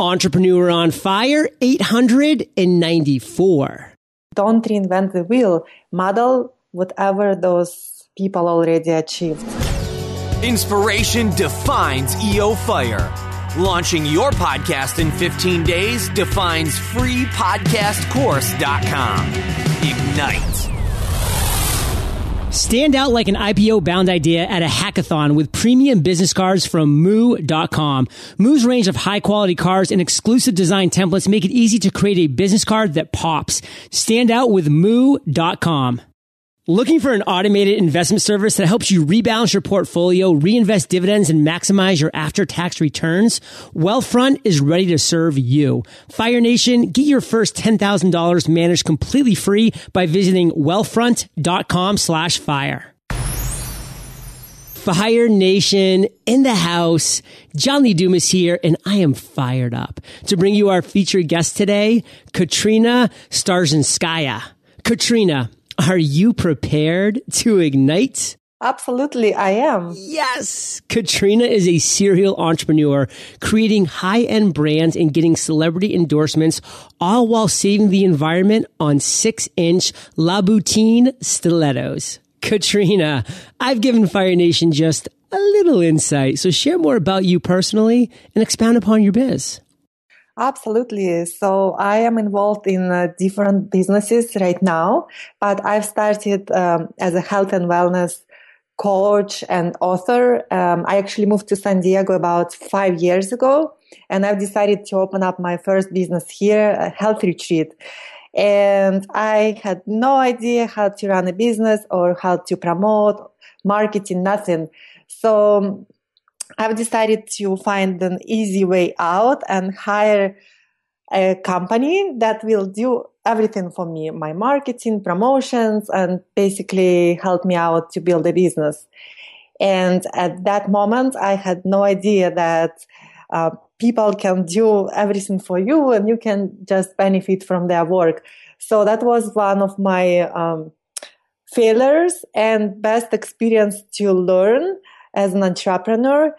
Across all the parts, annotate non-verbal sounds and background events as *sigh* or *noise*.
Entrepreneur on Fire 894. Don't reinvent the wheel. Model whatever those people already achieved. Inspiration defines EO Fire. Launching your podcast in 15 days defines freepodcastcourse.com. Ignite. Stand out like an IPO bound idea at a hackathon with premium business cards from moo.com. Moo's range of high quality cards and exclusive design templates make it easy to create a business card that pops. Stand out with moo.com. Looking for an automated investment service that helps you rebalance your portfolio, reinvest dividends, and maximize your after-tax returns? Wealthfront is ready to serve you. Fire Nation, get your first $10,000 managed completely free by visiting wealthfront.com slash fire. Fire Nation in the house. John Lee Dumas here, and I am fired up to bring you our featured guest today, Katrina Starzhynskaya. Katrina, are you prepared to ignite? Absolutely, I am. Yes. Katrina is a serial entrepreneur, creating high end brands and getting celebrity endorsements, all while saving the environment on six inch Louboutin stilettos. Katrina, I've given Fire Nation just a little insight, so share more about you personally and expound upon your biz. Absolutely. So I am involved in uh, different businesses right now, but I've started um, as a health and wellness coach and author. Um, I actually moved to San Diego about five years ago, and I've decided to open up my first business here, a health retreat. And I had no idea how to run a business or how to promote, marketing, nothing. So I've decided to find an easy way out and hire a company that will do everything for me my marketing, promotions, and basically help me out to build a business. And at that moment, I had no idea that uh, people can do everything for you and you can just benefit from their work. So that was one of my um, failures and best experience to learn as an entrepreneur.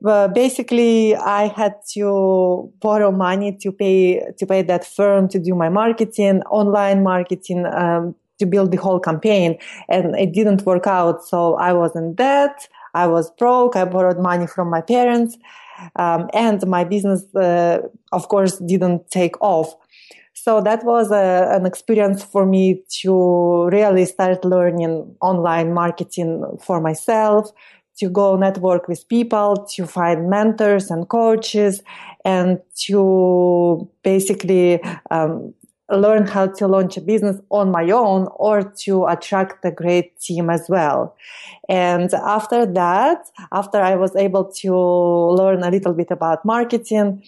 But basically, I had to borrow money to pay to pay that firm to do my marketing, online marketing, um, to build the whole campaign, and it didn't work out. So I was in debt. I was broke. I borrowed money from my parents, um, and my business, uh, of course, didn't take off. So that was a, an experience for me to really start learning online marketing for myself, to go network with people, to find mentors and coaches, and to basically um, learn how to launch a business on my own or to attract a great team as well. And after that, after I was able to learn a little bit about marketing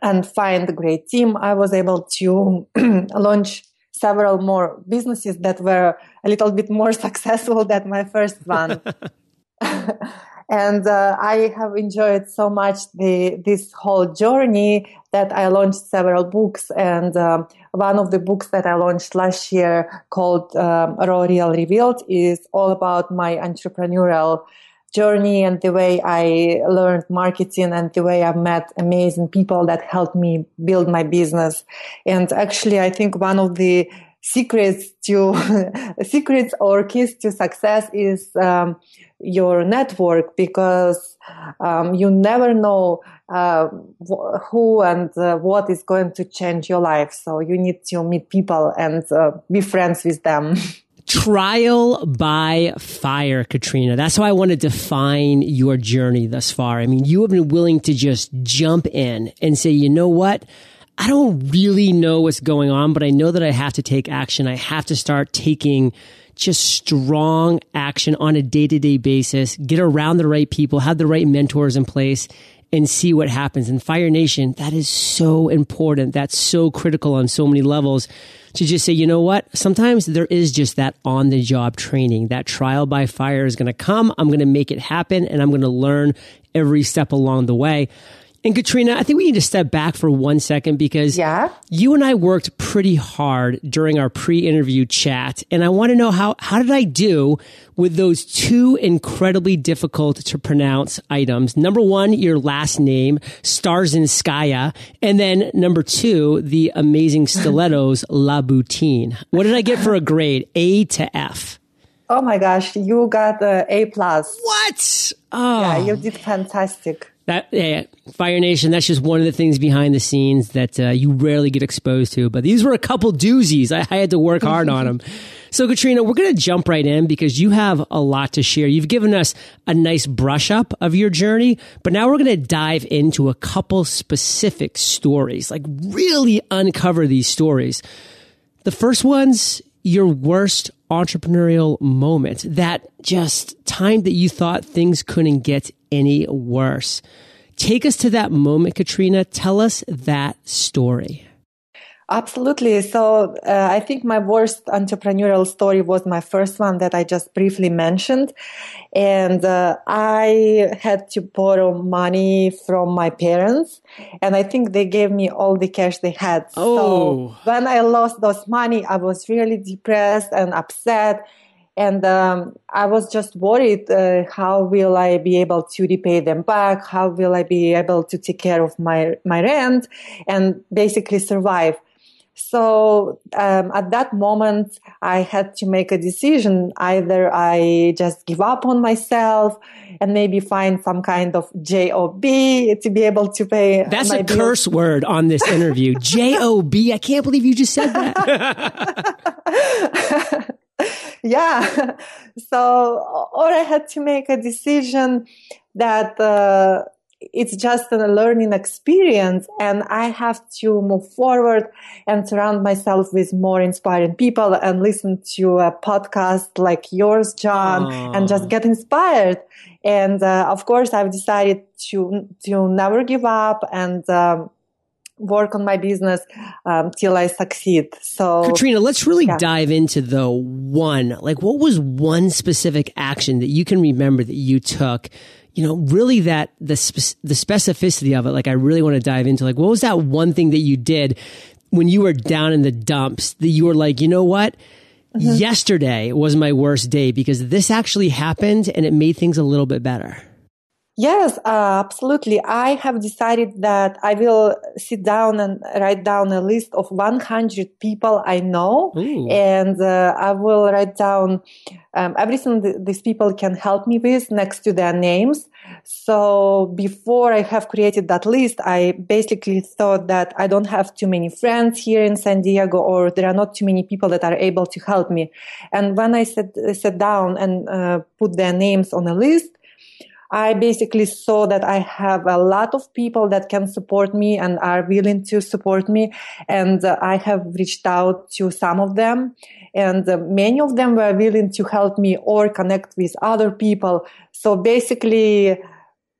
and find a great team, I was able to *clears throat* launch several more businesses that were a little bit more *laughs* successful than my first one. *laughs* *laughs* and uh, I have enjoyed so much the this whole journey that I launched several books, and um, one of the books that I launched last year called um, Raw Real Revealed is all about my entrepreneurial journey and the way I learned marketing and the way I met amazing people that helped me build my business. And actually, I think one of the secrets to *laughs* secrets or keys to success is um, your network because um, you never know uh, who and uh, what is going to change your life. So you need to meet people and uh, be friends with them. *laughs* Trial by fire, Katrina. That's how I want to define your journey thus far. I mean, you have been willing to just jump in and say, you know what? I don't really know what's going on, but I know that I have to take action. I have to start taking just strong action on a day to day basis, get around the right people, have the right mentors in place and see what happens. In Fire Nation, that is so important. That's so critical on so many levels to just say, you know what? Sometimes there is just that on the job training. That trial by fire is going to come. I'm going to make it happen and I'm going to learn every step along the way. And Katrina, I think we need to step back for one second because yeah? you and I worked pretty hard during our pre-interview chat. And I want to know how, how did I do with those two incredibly difficult to pronounce items? Number one, your last name, Starzhynskaya. And Skaya, and then number two, the amazing *laughs* stilettos, Louboutin. What did I get for a grade? A to F. Oh my gosh, you got uh, A plus. What? Oh. Yeah, you did fantastic. That yeah, Fire Nation. That's just one of the things behind the scenes that uh, you rarely get exposed to. But these were a couple doozies. I, I had to work hard on them. *laughs* So, Katrina, we're going to jump right in because you have a lot to share. You've given us a nice brush up of your journey, but now we're going to dive into a couple specific stories, like really uncover these stories. The first one's your worst entrepreneurial moment, that just time that you thought things couldn't get any worse. Take us to that moment, Katrina. Tell us that story. Absolutely. So uh, I think my worst entrepreneurial story was my first one that I just briefly mentioned. And uh, I had to borrow money from my parents. And I think they gave me all the cash they had. Oh. So when I lost those money, I was really depressed and upset. And um, I was just worried uh, how will I be able to repay them back? How will I be able to take care of my, my rent and basically survive? So um, at that moment, I had to make a decision. Either I just give up on myself and maybe find some kind of job to be able to pay. That's a bills. curse word on this interview. *laughs* job. I can't believe you just said that. *laughs* yeah. So, or I had to make a decision that. Uh, it's just a learning experience and I have to move forward and surround myself with more inspiring people and listen to a podcast like yours, John, Aww. and just get inspired. And uh, of course, I've decided to to never give up and. Um, work on my business um, till I succeed. So, Katrina, let's really yeah. dive into the one. Like, what was one specific action that you can remember that you took you know, really that the spe- the specificity of it, like I really want to dive into, like what was that one thing that you did when you were down in the dumps that you were like, you know what? Mm-hmm. Yesterday was my worst day because this actually happened and it made things a little bit better. Yes, uh, absolutely. I have decided that I will sit down and write down a list of 100 people I know, Ooh. and uh, I will write down um, everything th- these people can help me with next to their names. So before I have created that list, I basically thought that I don't have too many friends here in San Diego, or there are not too many people that are able to help me. And when I sat, sat down and uh, put their names on a list, I basically saw that I have a lot of people that can support me and are willing to support me. And uh, I have reached out to some of them and uh, many of them were willing to help me or connect with other people. So basically,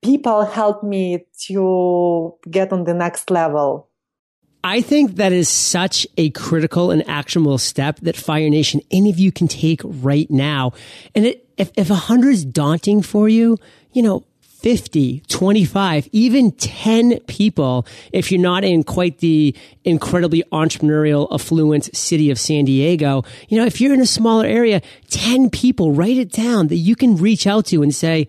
people helped me to get on the next level. I think that is such a critical and actionable step that Fire Nation, any of you can take right now. And it, if, if a hundred is daunting for you, you know, 50, 25, even 10 people, if you're not in quite the incredibly entrepreneurial, affluent city of San Diego, you know, if you're in a smaller area, 10 people, write it down that you can reach out to and say,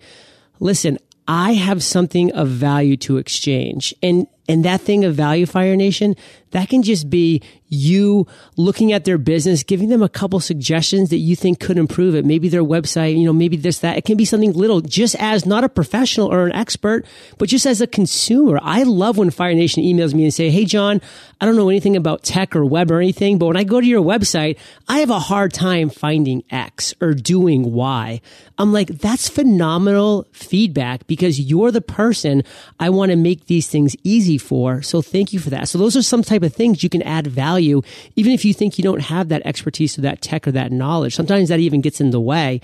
listen, I have something of value to exchange. And, and that thing of value, Fire Nation, that can just be you looking at their business, giving them a couple suggestions that you think could improve it. Maybe their website, you know, maybe this, that. It can be something little, just as not a professional or an expert, but just as a consumer. I love when Fire Nation emails me and say, Hey, John, I don't know anything about tech or web or anything, but when I go to your website, I have a hard time finding X or doing Y. I'm like, that's phenomenal feedback because you're the person I want to make these things easy for. So thank you for that. So those are some type of things you can add value, even if you think you don't have that expertise or that tech or that knowledge. Sometimes that even gets in the way.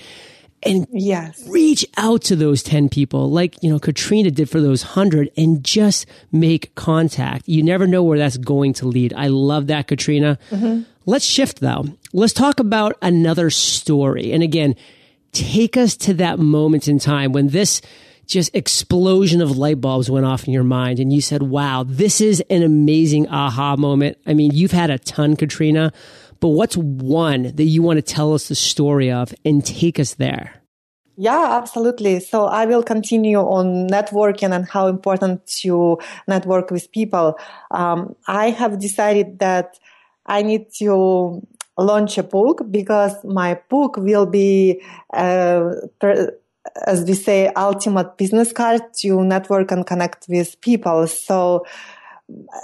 And yes. reach out to those 10 people like, you know, Katrina did for those 100 and just make contact. You never know where that's going to lead. I love that, Katrina. Mm-hmm. Let's shift though. Let's talk about another story. And again, take us to that moment in time when this just explosion of light bulbs went off in your mind and you said, wow, this is an amazing aha moment. I mean, you've had a ton, Katrina, but what's one that you want to tell us the story of and take us there? Yeah, absolutely. So I will continue on networking and how important to network with people. Um, I have decided that I need to launch a book because my book will be, uh, as we say, ultimate business card to network and connect with people. So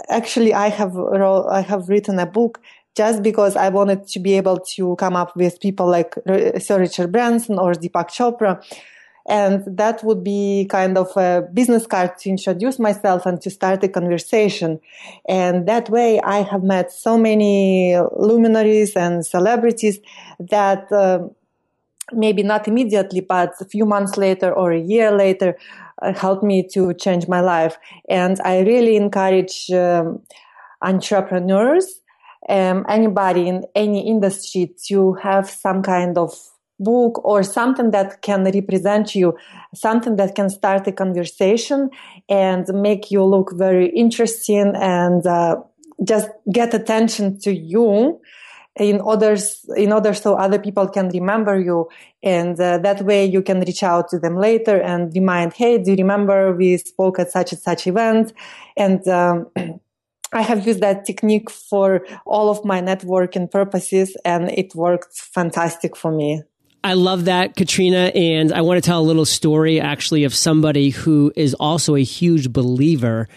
actually, I have I have written a book just because I wanted to be able to come up with people like Sir Richard Branson or Deepak Chopra. And that would be kind of a business card to introduce myself and to start a conversation. And that way I have met so many luminaries and celebrities that uh, maybe not immediately, but a few months later or a year later uh, helped me to change my life. And I really encourage um, entrepreneurs um, anybody in any industry to have some kind of book or something that can represent you, something that can start a conversation and make you look very interesting and uh, just get attention to you in others in order so other people can remember you and uh, that way you can reach out to them later and remind hey do you remember we spoke at such and such event and um, *clears throat* I have used that technique for all of my networking purposes and it worked fantastic for me. I love that, Katrina. And I want to tell a little story actually of somebody who is also a huge believer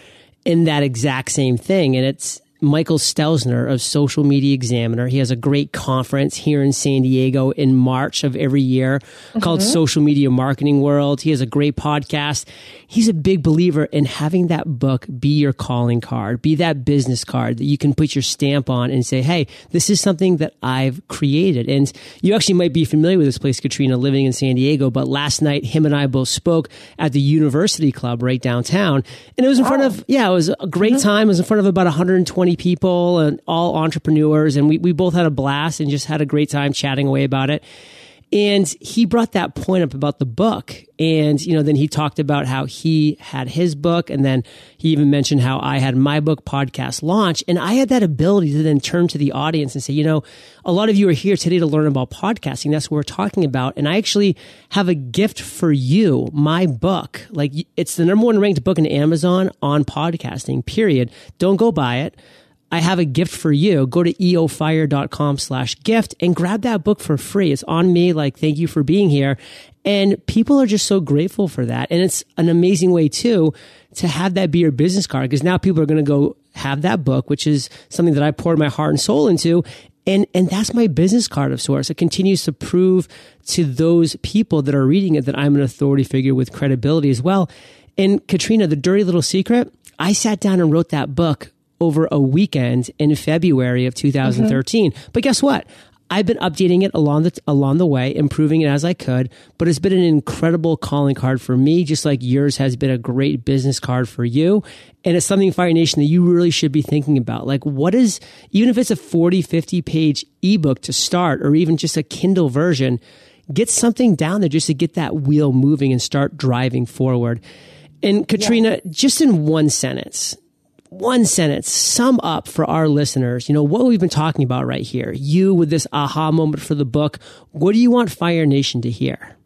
in that exact same thing. And it's Michael Stelzner of Social Media Examiner. He has a great conference here in San Diego in March of every year mm-hmm. called Social Media Marketing World. He has a great podcast. He's a big believer in having that book be your calling card, be that business card that you can put your stamp on and say, Hey, this is something that I've created. And you actually might be familiar with this place, Katrina, living in San Diego, but last night him and I both spoke at the University Club right downtown. And it was in front of, yeah, it was a great mm-hmm. time. It was in front of about 120 20 people and all entrepreneurs. And we, we both had a blast and just had a great time chatting away about it. And he brought that point up about the book. And, you know, then he talked about how he had his book. And then he even mentioned how I had my book podcast launch. And I had that ability to then turn to the audience and say, you know, a lot of you are here today to learn about podcasting. That's what we're talking about. And I actually have a gift for you, my book. Like it's the number one ranked book in Amazon on podcasting, period. Don't go buy it I have a gift for you. Go to eofire.com slash gift and grab that book for free. It's on me. Like, thank you for being here. And people are just so grateful for that. And it's an amazing way too to have that be your business card because now people are going to go have that book, which is something that I poured my heart and soul into. And, and that's my business card of sorts. It continues to prove to those people that are reading it that I'm an authority figure with credibility as well. And Katrina, the dirty little secret, I sat down and wrote that book over a weekend in February of 2013. Mm-hmm. But guess what? I've been updating it along the along the way, improving it as I could, but it's been an incredible calling card for me, just like yours has been a great business card for you. And it's something Fire Nation that you really should be thinking about. Like what is even if it's a 40, 50 page ebook to start or even just a Kindle version, get something down there just to get that wheel moving and start driving forward. And Katrina, yeah. just in one sentence, one sentence, sum up for our listeners, you know, what we've been talking about right here. You with this aha moment for the book. What do you want Fire Nation to hear?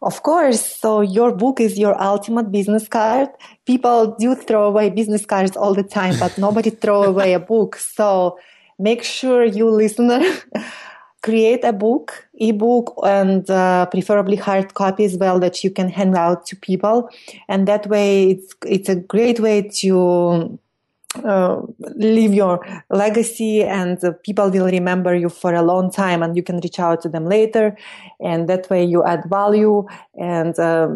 Of course. So your book is your ultimate business card. People do throw away business cards all the time, but nobody throw away a book. So make sure you listener *laughs* create a book, ebook, and uh, preferably hard copy as well that you can hand out to people. And that way, it's it's a great way to uh, leave your legacy and uh, people will remember you for a long time and you can reach out to them later and that way you add value and uh,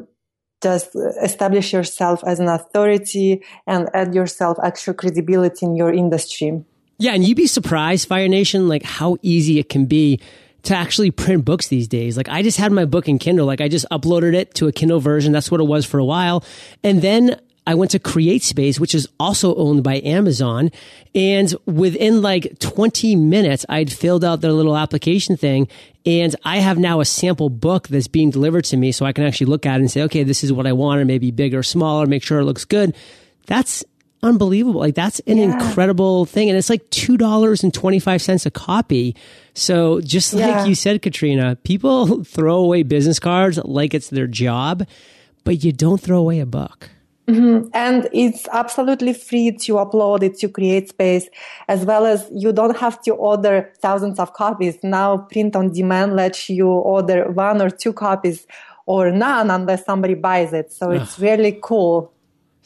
just establish yourself as an authority and add yourself extra credibility in your industry yeah, and you'd be surprised, Fire Nation, like how easy it can be to actually print books these days. Like I just had my book in Kindle, like I just uploaded it to a Kindle version. That's what it was for a while. And then I went to CreateSpace, which is also owned by Amazon. And within like 20 minutes, I'd filled out their little application thing. And I have now a sample book that's being delivered to me so I can actually look at it and say, okay, this is what I want, or maybe bigger, smaller, make sure it looks good. That's unbelievable. Like that's an yeah. incredible thing. And it's like $2.25 a copy. So just like yeah. you said, Katrina, people *laughs* throw away business cards like it's their job, but you don't throw away a book. Mm-hmm. And it's absolutely free to upload it to CreateSpace, as well as you don't have to order thousands of copies. Now print on demand lets you order one or two copies or none unless somebody buys it. So it's really cool.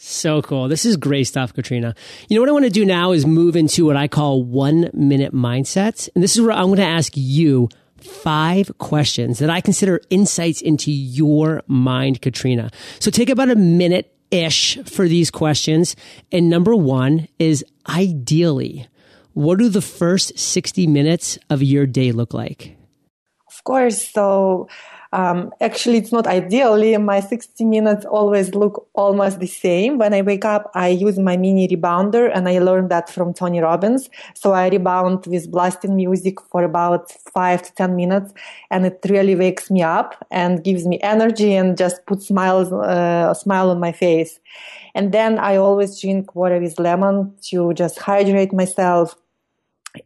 So cool. This is great stuff, Katrina. You know what I want to do now is move into what I call one minute mindsets. And this is where I'm going to ask you five questions that I consider insights into your mind, Katrina. So take about a minute ish for these questions. And number one is ideally, what do the first 60 minutes of your day look like? Of course. So, um, actually, it's not ideally. My 60 minutes always look almost the same. When I wake up, I use my mini rebounder and I learned that from Tony Robbins. So I rebound with blasting music for about five to 10 minutes and it really wakes me up and gives me energy and just puts smiles, uh, a smile on my face. And then I always drink water with lemon to just hydrate myself.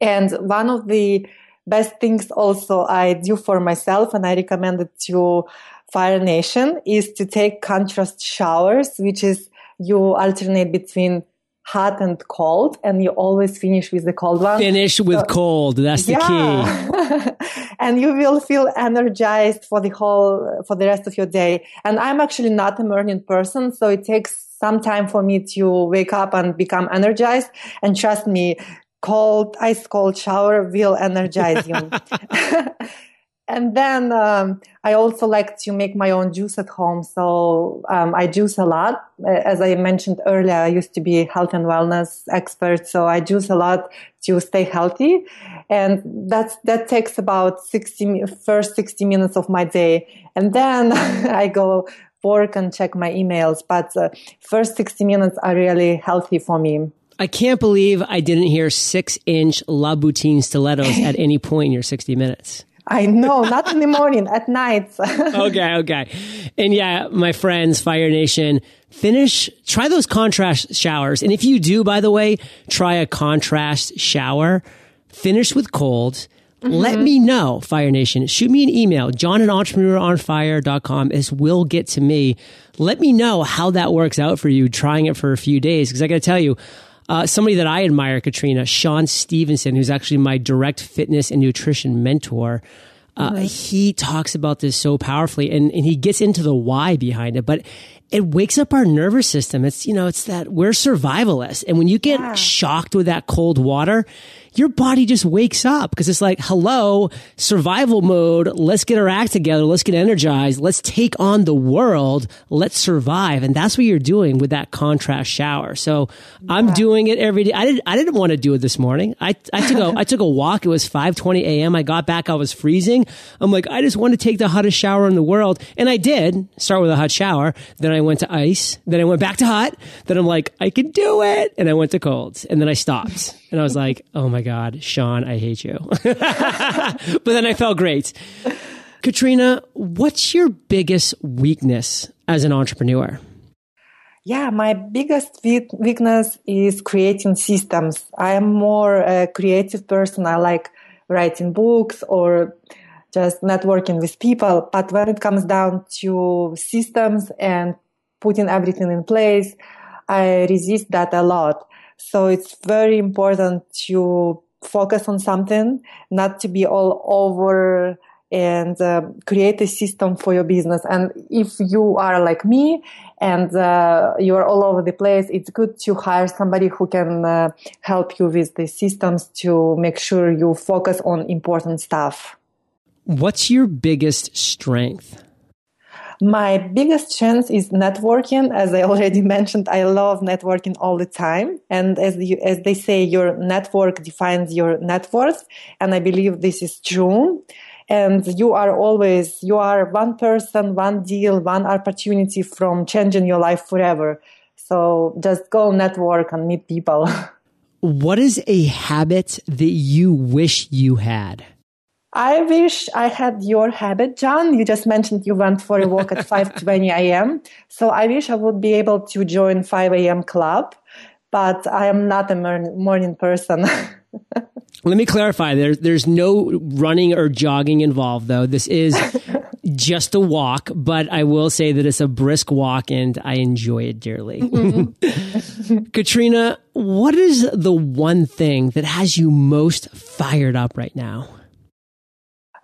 And one of the best things also I do for myself and I recommend it to Fire Nation is to take contrast showers, which is you alternate between hot and cold and you always finish with the cold one. Finish with so, cold. That's the yeah. key. *laughs* and you will feel energized for the whole, for the rest of your day. And I'm actually not a morning person. So it takes some time for me to wake up and become energized. And trust me, cold, ice cold shower will energize you. and then um, I also like to make my own juice at home. So um, I juice a lot. As I mentioned earlier, I used to be health and wellness expert, so I juice a lot to stay healthy, and that's that takes about 60 first 60 minutes of my day, and then *laughs* I go work and check my emails. But uh, first 60 minutes are really healthy for me. I can't believe I didn't hear six inch Louboutin stilettos at any point in your 60 minutes. I know, not in the morning, at night. *laughs* okay, okay. And yeah, my friends, Fire Nation, finish, try those contrast showers. And if you do, by the way, try a contrast shower, finish with cold. Mm-hmm. Let me know, Fire Nation. Shoot me an email, john at entrepreneuronfire.com. This will get to me. Let me know how that works out for you, trying it for a few days. Cause I gotta tell you, uh, somebody that I admire, Katrina, Shawn Stevenson, who's actually my direct fitness and nutrition mentor. Uh, mm-hmm. He talks about this so powerfully and, and he gets into the why behind it, but it wakes up our nervous system. It's, you know, it's that we're survivalists. And when you get yeah. shocked with that cold water, your body just wakes up because it's like, hello, survival mode. Let's get our act together. Let's get energized. Let's take on the world. Let's survive. And that's what you're doing with that contrast shower. So yeah. I'm doing it every day. I didn't, I didn't want to do it this morning. I, I took a, I took a walk. It was 520 a.m. I got back. I was freezing. I'm like, I just want to take the hottest shower in the world. And I did start with a hot shower. Then I went to ice. Then I went back to hot. Then I'm like, I can do it. And I went to cold. And then I stopped. And I was like, oh my God, Shawn, I hate you. *laughs* but then I felt great. Katrina, what's your biggest weakness as an entrepreneur? Yeah, my biggest weakness is creating systems. I am more a creative person. I like writing books or just networking with people. But when it comes down to systems and putting everything in place, I resist that a lot. So it's very important to focus on something, not to be all over and uh, create a system for your business. And if you are like me and uh, you are all over the place, it's good to hire somebody who can uh, help you with the systems to make sure you focus on important stuff. What's your biggest strength? My biggest chance is networking. As I already *laughs* mentioned, I love networking all the time. And as, you, as they say, your network defines your net worth. And I believe this is true. And you are always, you are one person, one deal, one opportunity from changing your life forever. So just go network and meet people. *laughs* What is a habit that you wish you had? I wish I had your habit, John. You just mentioned you went for a walk at *laughs* 5:20 a.m. So I wish I would be able to join 5 a.m. club, but I am not a morning person. *laughs* Let me clarify. There, there's no running or jogging involved, though. This is *laughs* just a walk, but I will say that it's a brisk walk and I enjoy it dearly. Mm-hmm. Katrina, what is the one thing that has you most fired up right now?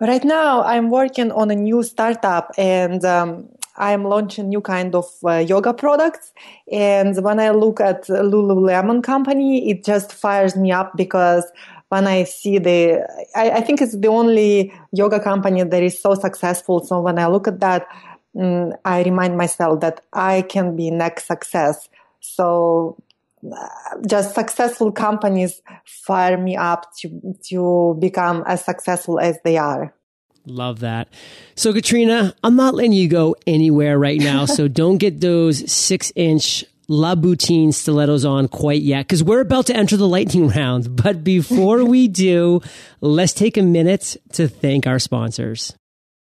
Right now, I'm working on a new startup and um, I'm launching new kind of uh, yoga products. And when I look at Lululemon company, it just fires me up because when I see the, I, I think it's the only yoga company that is so successful. So when I look at that, um, I remind myself that I can be next success. So just successful companies fire me up to to become as successful as they are. Love that. So Katrina, I'm not letting you go anywhere right now. so *laughs* don't get those six inch Louboutin stilettos on quite yet because we're about to enter the lightning round. But before we *laughs* do, let's take a minute to thank our sponsors.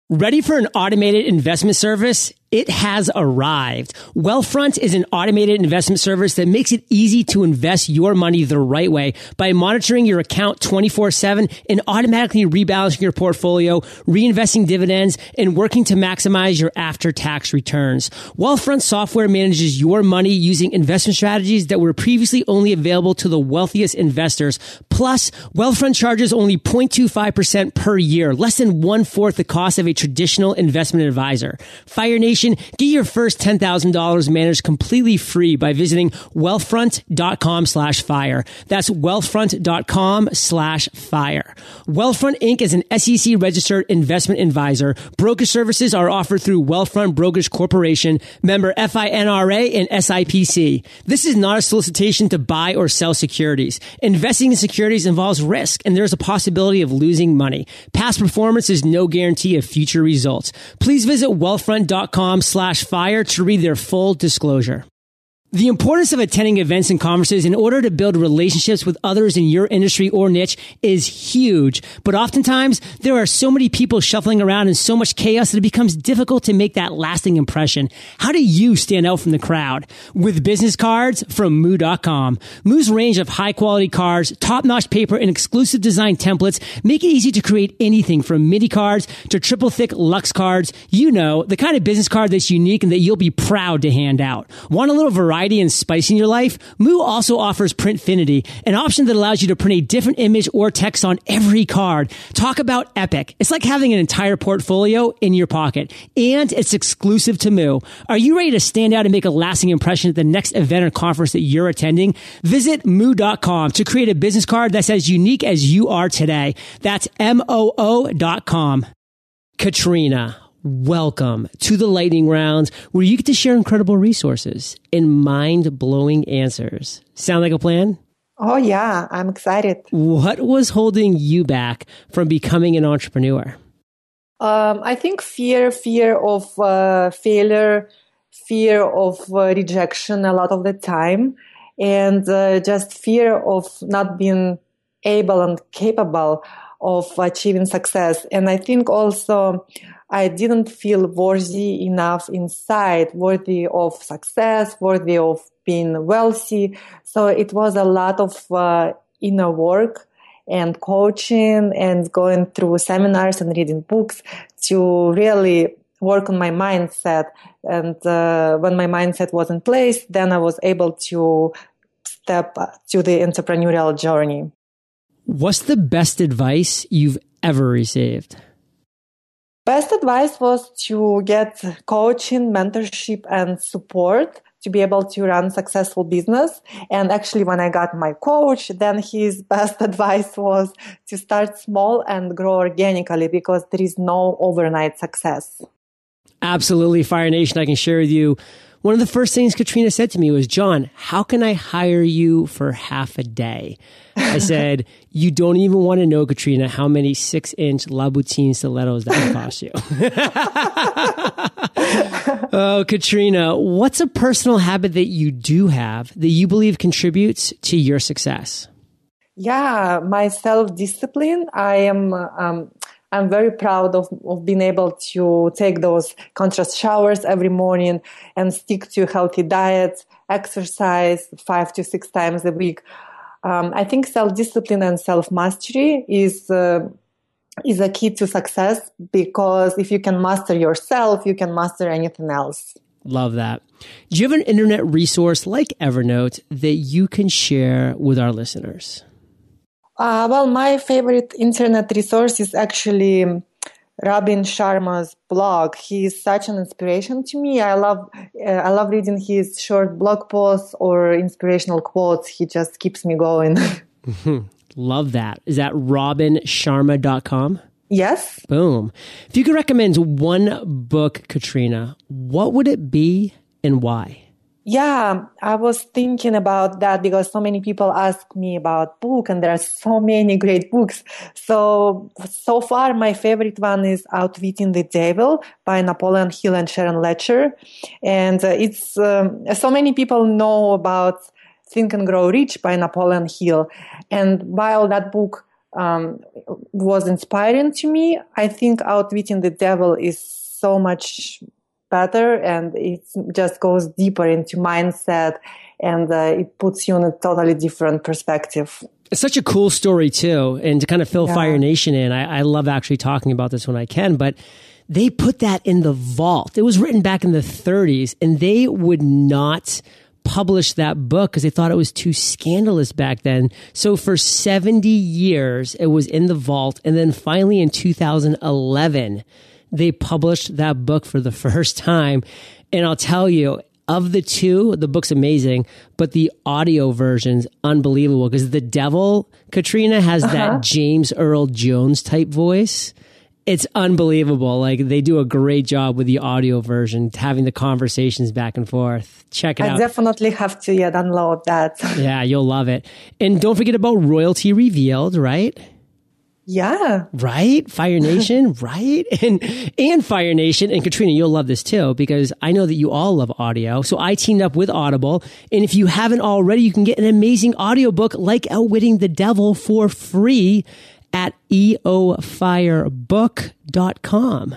Ready for an automated investment service? It has arrived. Wealthfront is an automated investment service that makes it easy to invest your money the right way by monitoring your account 24-7 and automatically rebalancing your portfolio, reinvesting dividends, and working to maximize your after-tax returns. Wealthfront software manages your money using investment strategies that were previously only available to the wealthiest investors. Plus, Wealthfront charges only 0.25% per year, less than one-fourth the cost of a traditional investment advisor. Fire Nation get your first $10,000 managed completely free by visiting wealthfront.com slash fire. That's wealthfront.com slash fire. Wealthfront Inc. is an SEC registered investment advisor. Broker services are offered through Wealthfront Brokers Corporation, member FINRA and SIPC. This is not a solicitation to buy or sell securities. Investing in securities involves risk and there's a possibility of losing money. Past performance is no guarantee of future results. Please visit wealthfront.com com slash fire to read their full disclosure. The importance of attending events and conferences in order to build relationships with others in your industry or niche is huge. But oftentimes there are so many people shuffling around and so much chaos that it becomes difficult to make that lasting impression. How do you stand out from the crowd? With business cards from Moo.com. Moo's range of high quality cards, top notch paper, and exclusive design templates make it easy to create anything from mini cards to triple thick Luxe cards. You know, the kind of business card that's unique and that you'll be proud to hand out. Want a little variety? Variety and spice in your life, Moo also offers Printfinity, an option that allows you to print a different image or text on every card. Talk about epic. It's like having an entire portfolio in your pocket, and it's exclusive to Moo. Are you ready to stand out and make a lasting impression at the next event or conference that you're attending? Visit moo.com to create a business card that's as unique as you are today. That's M-O-O.com. Katrina Welcome to the lightning rounds where you get to share incredible resources and mind blowing answers. Sound like a plan? Oh, yeah, I'm excited. What was holding you back from becoming an entrepreneur? Um, I think fear, fear of uh, failure, fear of uh, rejection a lot of the time, and uh, just fear of not being able and capable of achieving success. And I think also I didn't feel worthy enough inside, worthy of success, worthy of being wealthy. So it was a lot of uh, inner work and coaching and going through seminars and reading books to really work on my mindset. And uh, when my mindset was in place, then I was able to step to the entrepreneurial journey. What's the best advice you've ever received? Best advice was to get coaching, mentorship, and support to be able to run successful business. And actually, when I got my coach, then his *laughs* best advice was to start small and grow organically because there is no overnight success. Absolutely, Fire Nation. I can share with you one of the first things Katrina said to me was, John, how can I hire you for half a day? I *laughs* said, you don't even want to know, Katrina, how many six inch Louboutin stilettos that would cost you. *laughs* oh, Katrina, what's a personal habit that you do have that you believe contributes to your success? Yeah, my self discipline. I am. Um, I'm very proud of, of being able to take those contrast showers every morning and stick to healthy diet, exercise five to six times a week. Um, I think self discipline and self mastery is uh, is a key to success because if you can master yourself, you can master anything else. Love that. Do you have an internet resource like Evernote that you can share with our listeners? Uh, well, my favorite internet resource is actually Robin Sharma's blog. He is such an inspiration to me. I love uh, I love reading his short blog posts or inspirational quotes. He just keeps me going. *laughs* Love that. Is that robinsharma.com? Yes. Boom. If you could recommend one book, Katrina, what would it be and why? Yeah, I was thinking about that because so many people ask me about book and there are so *laughs* many great books. So, so far my favorite one is Outwitting the Devil by Napoleon Hill and Sharon Lechter. And uh, it's, um, so many people know about Think and Grow Rich by Napoleon Hill. And while that book um, was inspiring to me, I think Outwitting the Devil is so much better and it just goes deeper into mindset and uh, it puts you in a totally different perspective. It's such a cool story too. And to kind of fill yeah. Fire Nation in, I, I love actually talking about this when I can, but they put that in the vault. It was written back in the 30s and they would not publish that book because they thought it was too scandalous back then. So for 70 years, it was in the vault. And then finally in 2011, they published that book for the *laughs* first time. And I'll tell you, of the two, the book's amazing, but the audio version's unbelievable because the devil, Katrina, has uh-huh. that James Earl Jones type voice it's unbelievable. Like they do a great job with the audio version, having the conversations back and forth. Check it I out. I definitely have to yeah, download that. *laughs* yeah, you'll love it. And don't forget about Royalty Revealed, right? Yeah. Right? Fire Nation, *laughs* right? And and Fire Nation and Katrina, you'll love this too because I know that you all love audio. So I teamed up with Audible, and if you haven't already, you can get an amazing audiobook like Outwitting the Devil for free at eofirebook.com.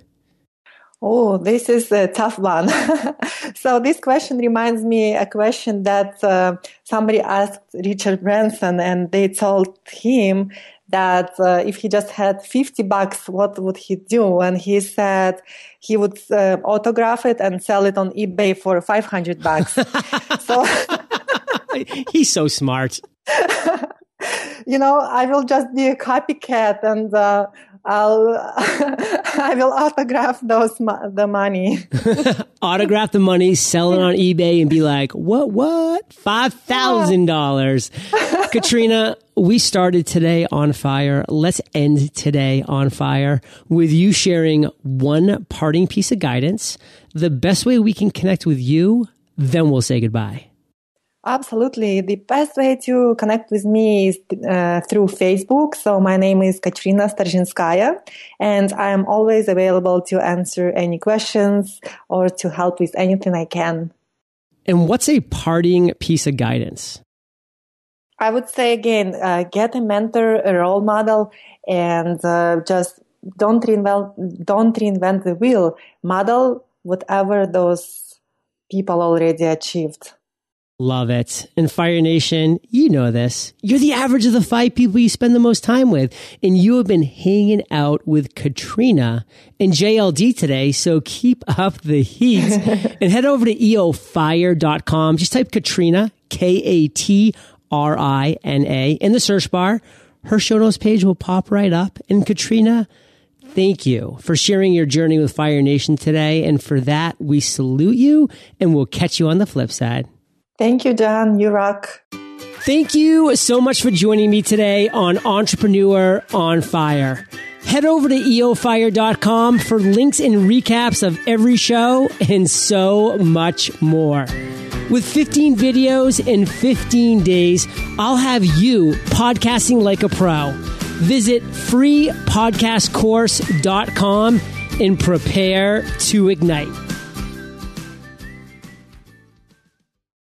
Oh, this is a tough one. *laughs* so this question reminds me a question that uh, somebody asked Richard Branson, and they told him that uh, if he just had 50 bucks, what would he do? And he said he would uh, autograph it and sell it on eBay for 500 bucks. *laughs* *laughs* so he's so smart. you know, I will just be a copycat and uh, I'll *laughs* I will autograph those the money. *laughs* autograph the money, sell it on eBay, and be like, "What? What? Five thousand dollars?" *laughs* Katrina, we started today on fire. Let's end today on fire with you sharing one parting piece of guidance, the best way we can connect with you. Then we'll say goodbye. Absolutely. The best way to connect with me is uh, through Facebook. So my name is Katrina Starzhynskaya and I am always available to answer any questions or to help with anything I can. And what's a parting piece of guidance? I would say again, uh, get a mentor, a role model, and uh, just don't reinvent, don't reinvent the wheel. Model whatever those people already achieved. Love it. And Fire Nation, you know this. You're the average of the five people you spend the most time with. And you have been hanging out with Katrina and JLD today. So keep up the heat *laughs* and head over to eofire.com. Just type Katrina, K A T R I N A in the search bar. Her show notes page will pop right up. And Katrina, thank you for sharing your journey with Fire Nation today. And for that, we salute you and we'll catch you on the flip side. Thank you, Dan. You rock. Thank you so much for joining me today on Entrepreneur on Fire. Head over to eofire.com for links and recaps of every show and so much more. With 15 videos in 15 days, I'll have you podcasting like a pro. Visit freepodcastcourse.com and prepare to ignite.